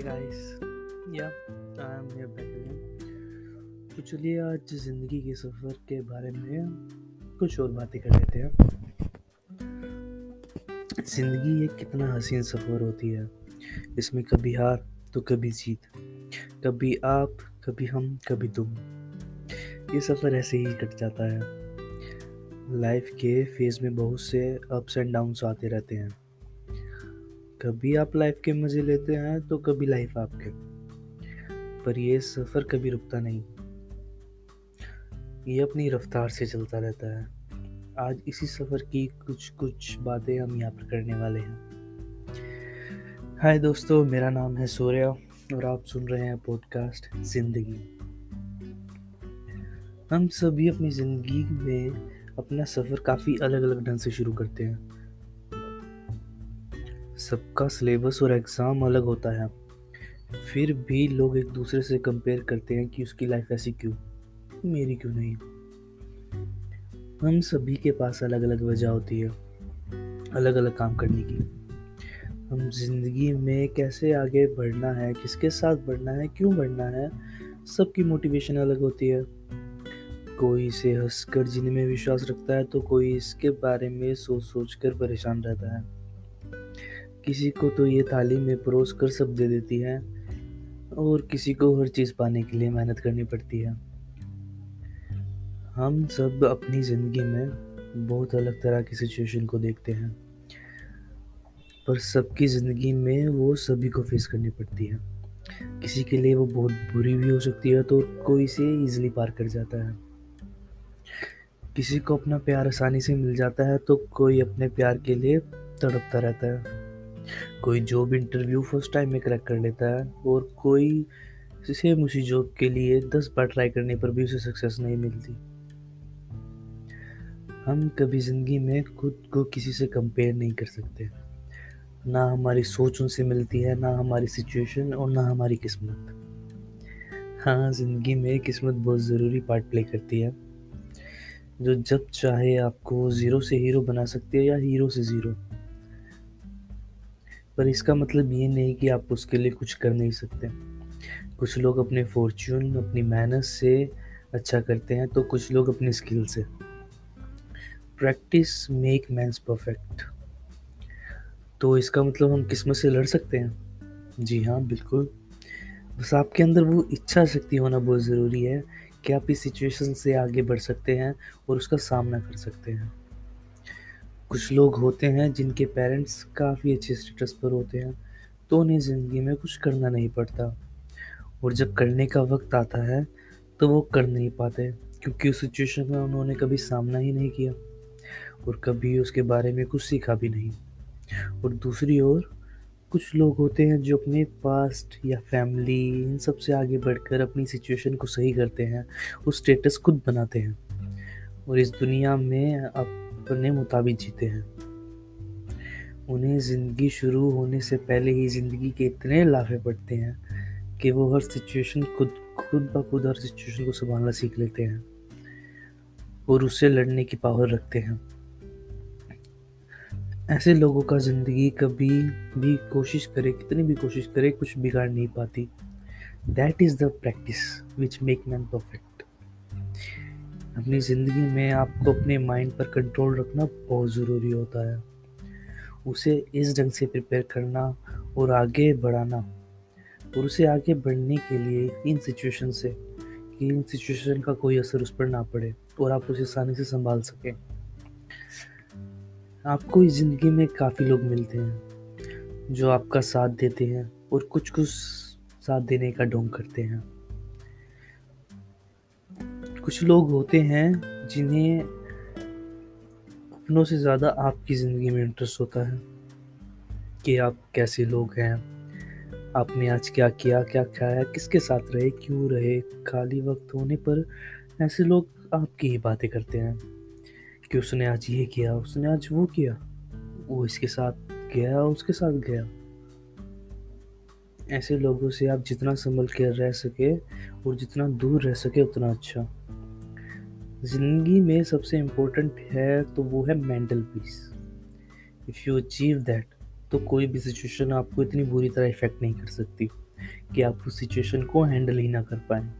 Hey guys, yeah, I'm here back again. तो चलिए आज ज़िंदगी के सफ़र के बारे में कुछ और बातें कर लेते हैं। ज़िंदगी एक कितना हसीन सफ़र होती है। इसमें कभी हार तो कभी जीत कभी आप कभी हम कभी तुम। ये सफ़र ऐसे ही कट जाता है। लाइफ के फ़ेज़ में बहुत से अप्स एंड डाउन्स आते रहते हैं। कभी आप लाइफ के मज़े लेते हैं तो कभी लाइफ आपके। पर ये सफ़र कभी रुकता नहीं। ये अपनी रफ्तार से चलता रहता है। आज इसी सफ़र की कुछ कुछ बातें हम यहाँ पर करने वाले हैं। हाय दोस्तों, मेरा नाम है सूर्या और आप सुन रहे हैं पॉडकास्ट ज़िंदगी। हम सभी अपनी ज़िंदगी में अपना सफ़र काफ़ी अलग अलग ढंग से शुरू करते हैं। सबका सिलेबस और एग्ज़ाम अलग होता है। फिर भी लोग एक दूसरे से कंपेयर करते हैं कि उसकी लाइफ ऐसी क्यों? मेरी क्यों नहीं? हम सभी के पास अलग अलग वजह होती है अलग अलग काम करने की। हम ज़िंदगी में कैसे आगे बढ़ना है, किसके साथ बढ़ना है, क्यों बढ़ना है, सबकी मोटिवेशन अलग होती है। कोई इसे हंसकर जीने में विश्वास रखता है तो कोई इसके बारे में सोच सोच कर परेशान रहता है। किसी को तो ये तालीम में परोस कर सब दे देती है, और किसी को हर चीज़ पाने के लिए मेहनत करनी पड़ती है। हम सब अपनी ज़िंदगी में बहुत अलग तरह की सिचुएशन को देखते हैं, पर सबकी ज़िंदगी में वो सभी को फेस करनी पड़ती है। किसी के लिए वो बहुत बुरी भी हो सकती है तो कोई इसे ईजिली पार कर जाता है। किसी को अपना प्यार आसानी से मिल जाता है तो कोई अपने प्यार के लिए तड़पता रहता है। कोई जॉब इंटरव्यू फ़र्स्ट टाइम में क्रैक कर लेता है और कोई सेम उसी जॉब के लिए दस बार ट्राई करने पर भी उसे सक्सेस नहीं मिलती। हम कभी ज़िंदगी में खुद को किसी से कंपेयर नहीं कर सकते। ना हमारी सोच उनसे मिलती है, ना हमारी सिचुएशन और ना हमारी किस्मत। हाँ ज़िंदगी में किस्मत बहुत ज़रूरी पार्ट प्ले करती है। जो जब चाहे आपको ज़ीरो से हीरो बना सकती है या हीरो से ज़ीरो पर इसका मतलब ये नहीं कि आप उसके लिए कुछ कर नहीं सकते। कुछ लोग अपने फॉर्च्यून अपनी मेहनत से अच्छा करते हैं तो कुछ लोग अपनी स्किल से। प्रैक्टिस मेक मैंस परफेक्ट तो इसका मतलब हम किस्मत से लड़ सकते हैं? जी हाँ बिल्कुल। बस आपके अंदर वो इच्छा शक्ति होना बहुत ज़रूरी है कि आप इस सिचुएशन से आगे बढ़ सकते हैं और उसका सामना कर सकते हैं। कुछ लोग होते हैं जिनके पेरेंट्स काफ़ी अच्छे स्टेटस पर होते हैं तो उन्हें ज़िंदगी में कुछ करना नहीं पड़ता। और जब करने का वक्त आता है तो वो कर नहीं पाते, क्योंकि उस सिचुएशन में उन्होंने कभी सामना ही नहीं किया और कभी उसके बारे में कुछ सीखा भी नहीं। और दूसरी ओर, कुछ लोग होते हैं जो अपने पास्ट या फैमिली इन सबसे आगे बढ़कर अपनी सिचुएशन को सही करते हैं, उस स्टेटस खुद बनाते हैं। और इस दुनिया में अब अपने मुताबिक जीते हैं। उन्हें ज़िंदगी शुरू होने से पहले ही ज़िंदगी के इतने लाफे पड़ते हैं कि वो हर सिचुएशन खुद खुद ब खुद हर सिचुएशन को संभालना सीख लेते हैं और उससे लड़ने की पावर रखते हैं। ऐसे लोगों का ज़िंदगी कभी भी कोशिश करे, कितनी भी कोशिश करे, कुछ बिगाड़ नहीं पाती। That is the practice which make man perfect अपनी ज़िंदगी में आपको अपने माइंड पर कंट्रोल रखना बहुत ज़रूरी होता है। उसे इस ढंग से प्रिपेयर करना और आगे बढ़ाना और उसे आगे बढ़ने के लिए इन सिचुएशन से कि इन सिचुएशन का कोई असर उस पर ना पड़े और आप उसे आसानी से संभाल सकें। आपको इस ज़िंदगी में काफ़ी लोग मिलते हैं जो आपका साथ देते हैं और कुछ कुछ साथ देने का ढोंग करते हैं। कुछ लोग होते हैं जिन्हें अपनों से ज़्यादा आपकी ज़िंदगी में इंटरेस्ट होता है कि आप कैसे लोग हैं, आपने आज क्या किया, क्या खाया, किसके साथ रहे, क्यों रहे, खाली वक्त होने पर ऐसे लोग आपकी ही बातें करते हैं कि उसने आज ये किया, उसने आज वो किया, वो इसके साथ गया, उसके साथ गया। ऐसे लोगों से आप जितना संभल कर रह सके और जितना दूर रह सके, उतना अच्छा। ज़िंदगी में सबसे इम्पोर्टेंट है तो वो है mental peace if you achieve that तो कोई भी सिचुएशन आपको इतनी बुरी तरह इफ़ेक्ट नहीं कर सकती कि आप उस सिचुएशन को हैंडल ही ना कर पाए.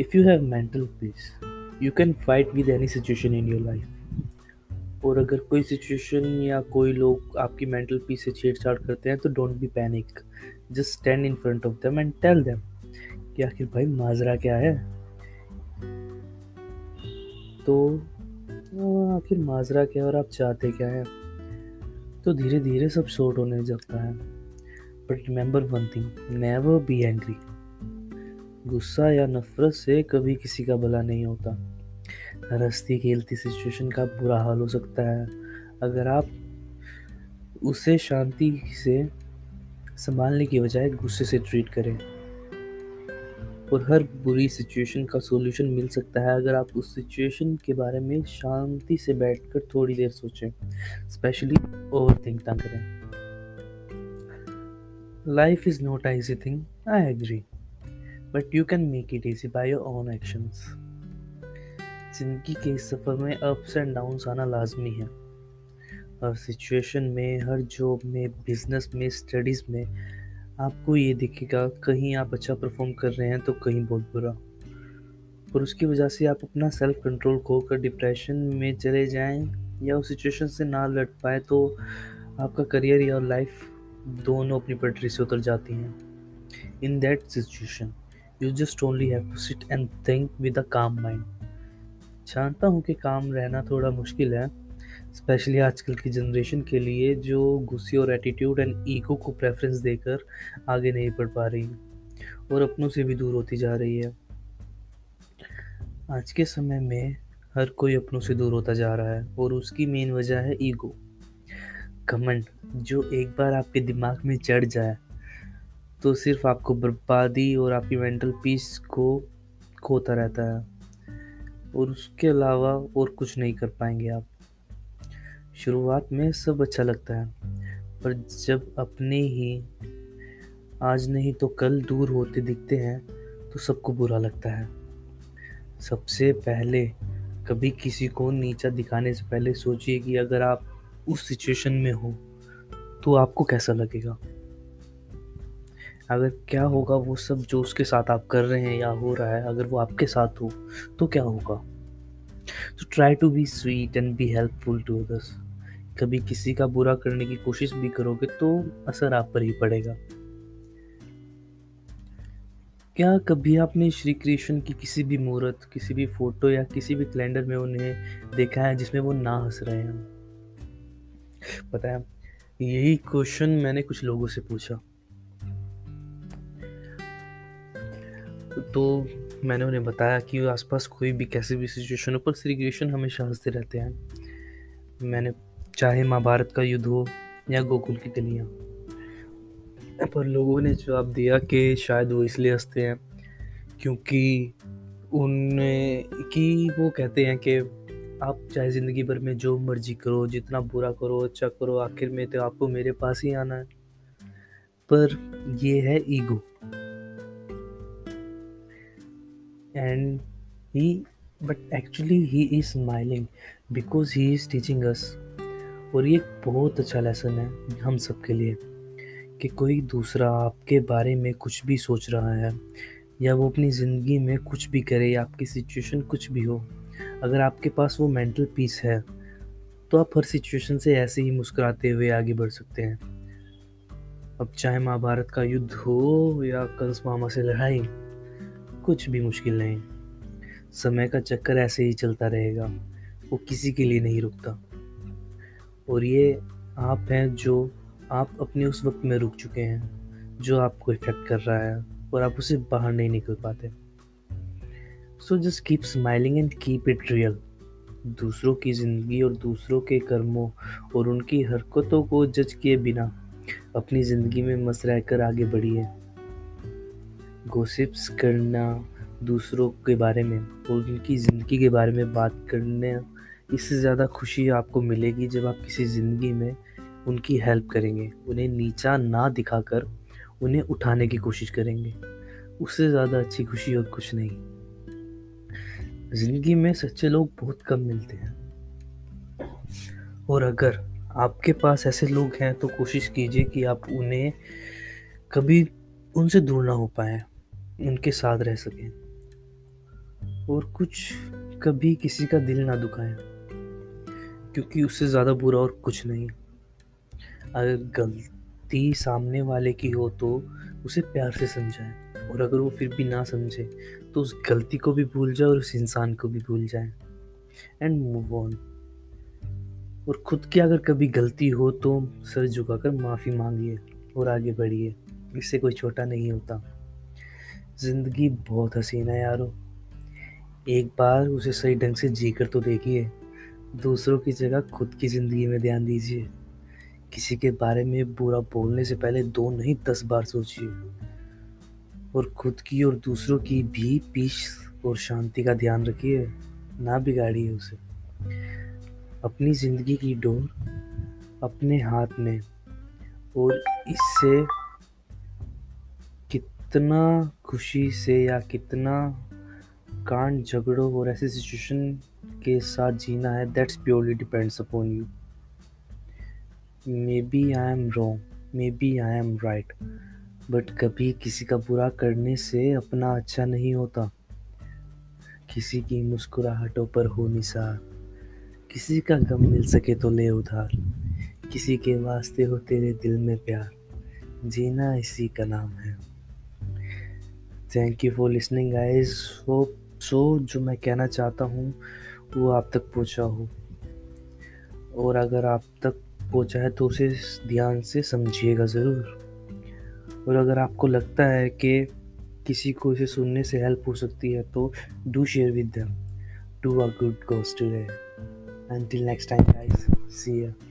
If you have mental peace you can fight with any situation in your life और अगर कोई सिचुएशन या कोई लोग आपकी मेंटल पीस से छेड़छाड़ करते हैं तो don't be panic just stand in front of them and tell them कि आखिर भाई माजरा क्या है? तो आखिर माजरा क्या और आप चाहते क्या है? तो धीरे धीरे सब शॉर्ट होने लगता है। But remember one thing never be angry गुस्सा या नफरत से कभी किसी का भला नहीं होता। हंसती खेलती सिचुएशन का बुरा हाल हो सकता है। अगर आप उसे शांति से संभालने की बजाय गुस्से से ट्रीट करें। और हर बुरी सिचुएशन का सॉल्यूशन मिल सकता है। अगर आप उस सिचुएशन के बारे में शांति से बैठकर थोड़ी देर सोचें स्पेशली ओवर थिंक ना करें। Life is not easy thing I agree but you can make it easy by your own actions ज़िंदगी के इस सफ़र में अप्स एंड डाउन्स आना लाजमी है। हर सिचुएशन में, हर जॉब में बिज़नेस में स्टडीज़ में आपको ये दिखेगा, कहीं आप अच्छा परफॉर्म कर रहे हैं तो कहीं बहुत बुरा। और उसकी वजह से आप अपना सेल्फ कंट्रोल खोकर डिप्रेशन में चले जाएँ या उस सिचुएशन से ना लड़ पाए तो आपका करियर या लाइफ दोनों अपनी पटरी से उतर जाती हैं। In that situation you just only have to sit and think with a calm mind जानता हूँ कि काम रहना थोड़ा मुश्किल है स्पेशली आजकल की जनरेशन के लिए जो गुस्से और एटीट्यूड एंड ईगो को प्रेफरेंस देकर आगे नहीं बढ़ पा रही, और अपनों से भी दूर होती जा रही है। आज के समय में हर कोई अपनों से दूर होता जा रहा है, और उसकी मेन वजह है ईगो कमेंट जो एक बार आपके दिमाग में चढ़ जाए तो सिर्फ़ आपको बर्बादी और आपकी मेंटल पीस को खोता रहता है, और उसके अलावा और कुछ नहीं कर पाएँगे आप। शुरुआत में सब अच्छा लगता है, पर जब अपने ही आज नहीं तो कल दूर होते दिखते हैं तो सबको बुरा लगता है। सबसे पहले कभी किसी को नीचा दिखाने से पहले सोचिए कि अगर आप उस सिचुएशन में हो तो आपको कैसा लगेगा? अगर क्या होगा वो सब जो उसके साथ आप कर रहे हैं या हो रहा है, अगर वो आपके साथ हो तो क्या होगा? तो try to be sweet and be helpful to others कभी किसी का बुरा करने की कोशिश भी करोगे तो असर आप पर ही पड़ेगा। क्या कभी आपने श्री कृष्ण की किसी भी मूर्त किसी भी फ़ोटो या किसी भी कैलेंडर में उन्हें देखा है जिसमें वो ना हंस रहे हैं? पता है, यही क्वेश्चन मैंने कुछ लोगों से पूछा। तो मैंने उन्हें बताया कि आसपास कोई भी, कैसे भी सिचुएशन हो, पर श्री कृष्ण हमेशा हँसते रहते हैं। मैंने चाहे महाभारत का युद्ध हो या गोकुल की कलियाँ पर लोगों ने जवाब दिया कि शायद वो इसलिए हँसते हैं क्योंकि उन की वो कहते हैं कि आप चाहे ज़िंदगी भर में जो मर्ज़ी करो, जितना बुरा करो अच्छा करो, आखिर में तो आपको मेरे पास ही आना है। पर ये है ego. And he but actually he is smiling because he is teaching us और ये बहुत अच्छा लेसन है हम सब के लिए कि कोई दूसरा आपके बारे में कुछ भी सोच रहा है या वो अपनी ज़िंदगी में कुछ भी करे या आपकी सिचुएशन कुछ भी हो, अगर आपके पास वो मेंटल पीस है तो आप हर सिचुएशन से ऐसे ही मुस्कुराते हुए आगे बढ़ सकते हैं। अब चाहे महाभारत का युद्ध हो या कंस मामा से लड़ाई कुछ भी मुश्किल नहीं। समय का चक्कर ऐसे ही चलता रहेगा, वो किसी के लिए नहीं रुकता। और ये आप हैं जो आप अपने उस वक्त में रुक चुके हैं, जो आपको इफ़ेक्ट कर रहा है और आप उसे बाहर नहीं निकल पाते। So just keep smiling and keep it real दूसरों की ज़िंदगी और दूसरों के कर्मों और उनकी हरकतों को जज किए बिना अपनी ज़िंदगी में मस्त रहकर आगे बढ़िए। गोसिप्स करना, दूसरों के बारे में और उनकी ज़िंदगी के बारे में बात करने, इससे ज़्यादा खुशी आपको मिलेगी जब आप किसी ज़िंदगी में उनकी हेल्प करेंगे। उन्हें नीचा ना दिखाकर उन्हें उठाने की कोशिश करेंगे। उससे ज़्यादा अच्छी खुशी और कुछ नहीं। ज़िंदगी में सच्चे लोग बहुत कम मिलते हैं। और अगर आपके पास ऐसे लोग हैं तो कोशिश कीजिए कि आप उन्हें कभी उनसे दूर ना हो पाए। उनके साथ रह सकें। और कुछ कभी किसी का दिल ना दुखाएँ, क्योंकि उससे ज़्यादा बुरा और कुछ नहीं। अगर गलती सामने वाले की हो तो उसे प्यार से समझाएँ, और अगर वो फिर भी ना समझे तो उस गलती को भी भूल जाए और उस इंसान को भी भूल जाए। एंड मूव ऑन और खुद की अगर कभी गलती हो तो सर झुकाकर माफ़ी मांगिए और आगे बढ़िए। इससे कोई छोटा नहीं होता। ज़िंदगी बहुत हसीन है यारो। एक बार उसे सही ढंग से जी कर तो देखिए। दूसरों की जगह खुद की ज़िंदगी में ध्यान दीजिए। किसी के बारे में बुरा बोलने से पहले दो नहीं, दस बार सोचिए। और खुद की और दूसरों की भी पीस और शांति का ध्यान रखिए, ना बिगाड़िए उसे। अपनी ज़िंदगी की डोर अपने हाथ में और इससे कितना खुशी से या कितना कांड झगड़ों और ऐसे सिचुएशन के साथ जीना है that's purely depends upon you maybe I am wrong maybe I am right but कभी किसी का बुरा करने से अपना अच्छा नहीं होता। किसी की मुस्कुराहटों पर हो निसार, किसी का गम मिल सके तो ले उधार, किसी के वास्ते हो तेरे दिल में प्यार, जीना इसी का नाम है। Thank you for listening guys hope so जो मैं कहना चाहता हूँ, वो आप तक पहुँचा हो। और अगर आप तक पहुँचा है तो उसे ध्यान से समझिएगा ज़रूर। और अगर आपको लगता है कि किसी को इसे सुनने से हेल्प हो सकती है तो do share with them do a good ghost today until next time, guys. See ya.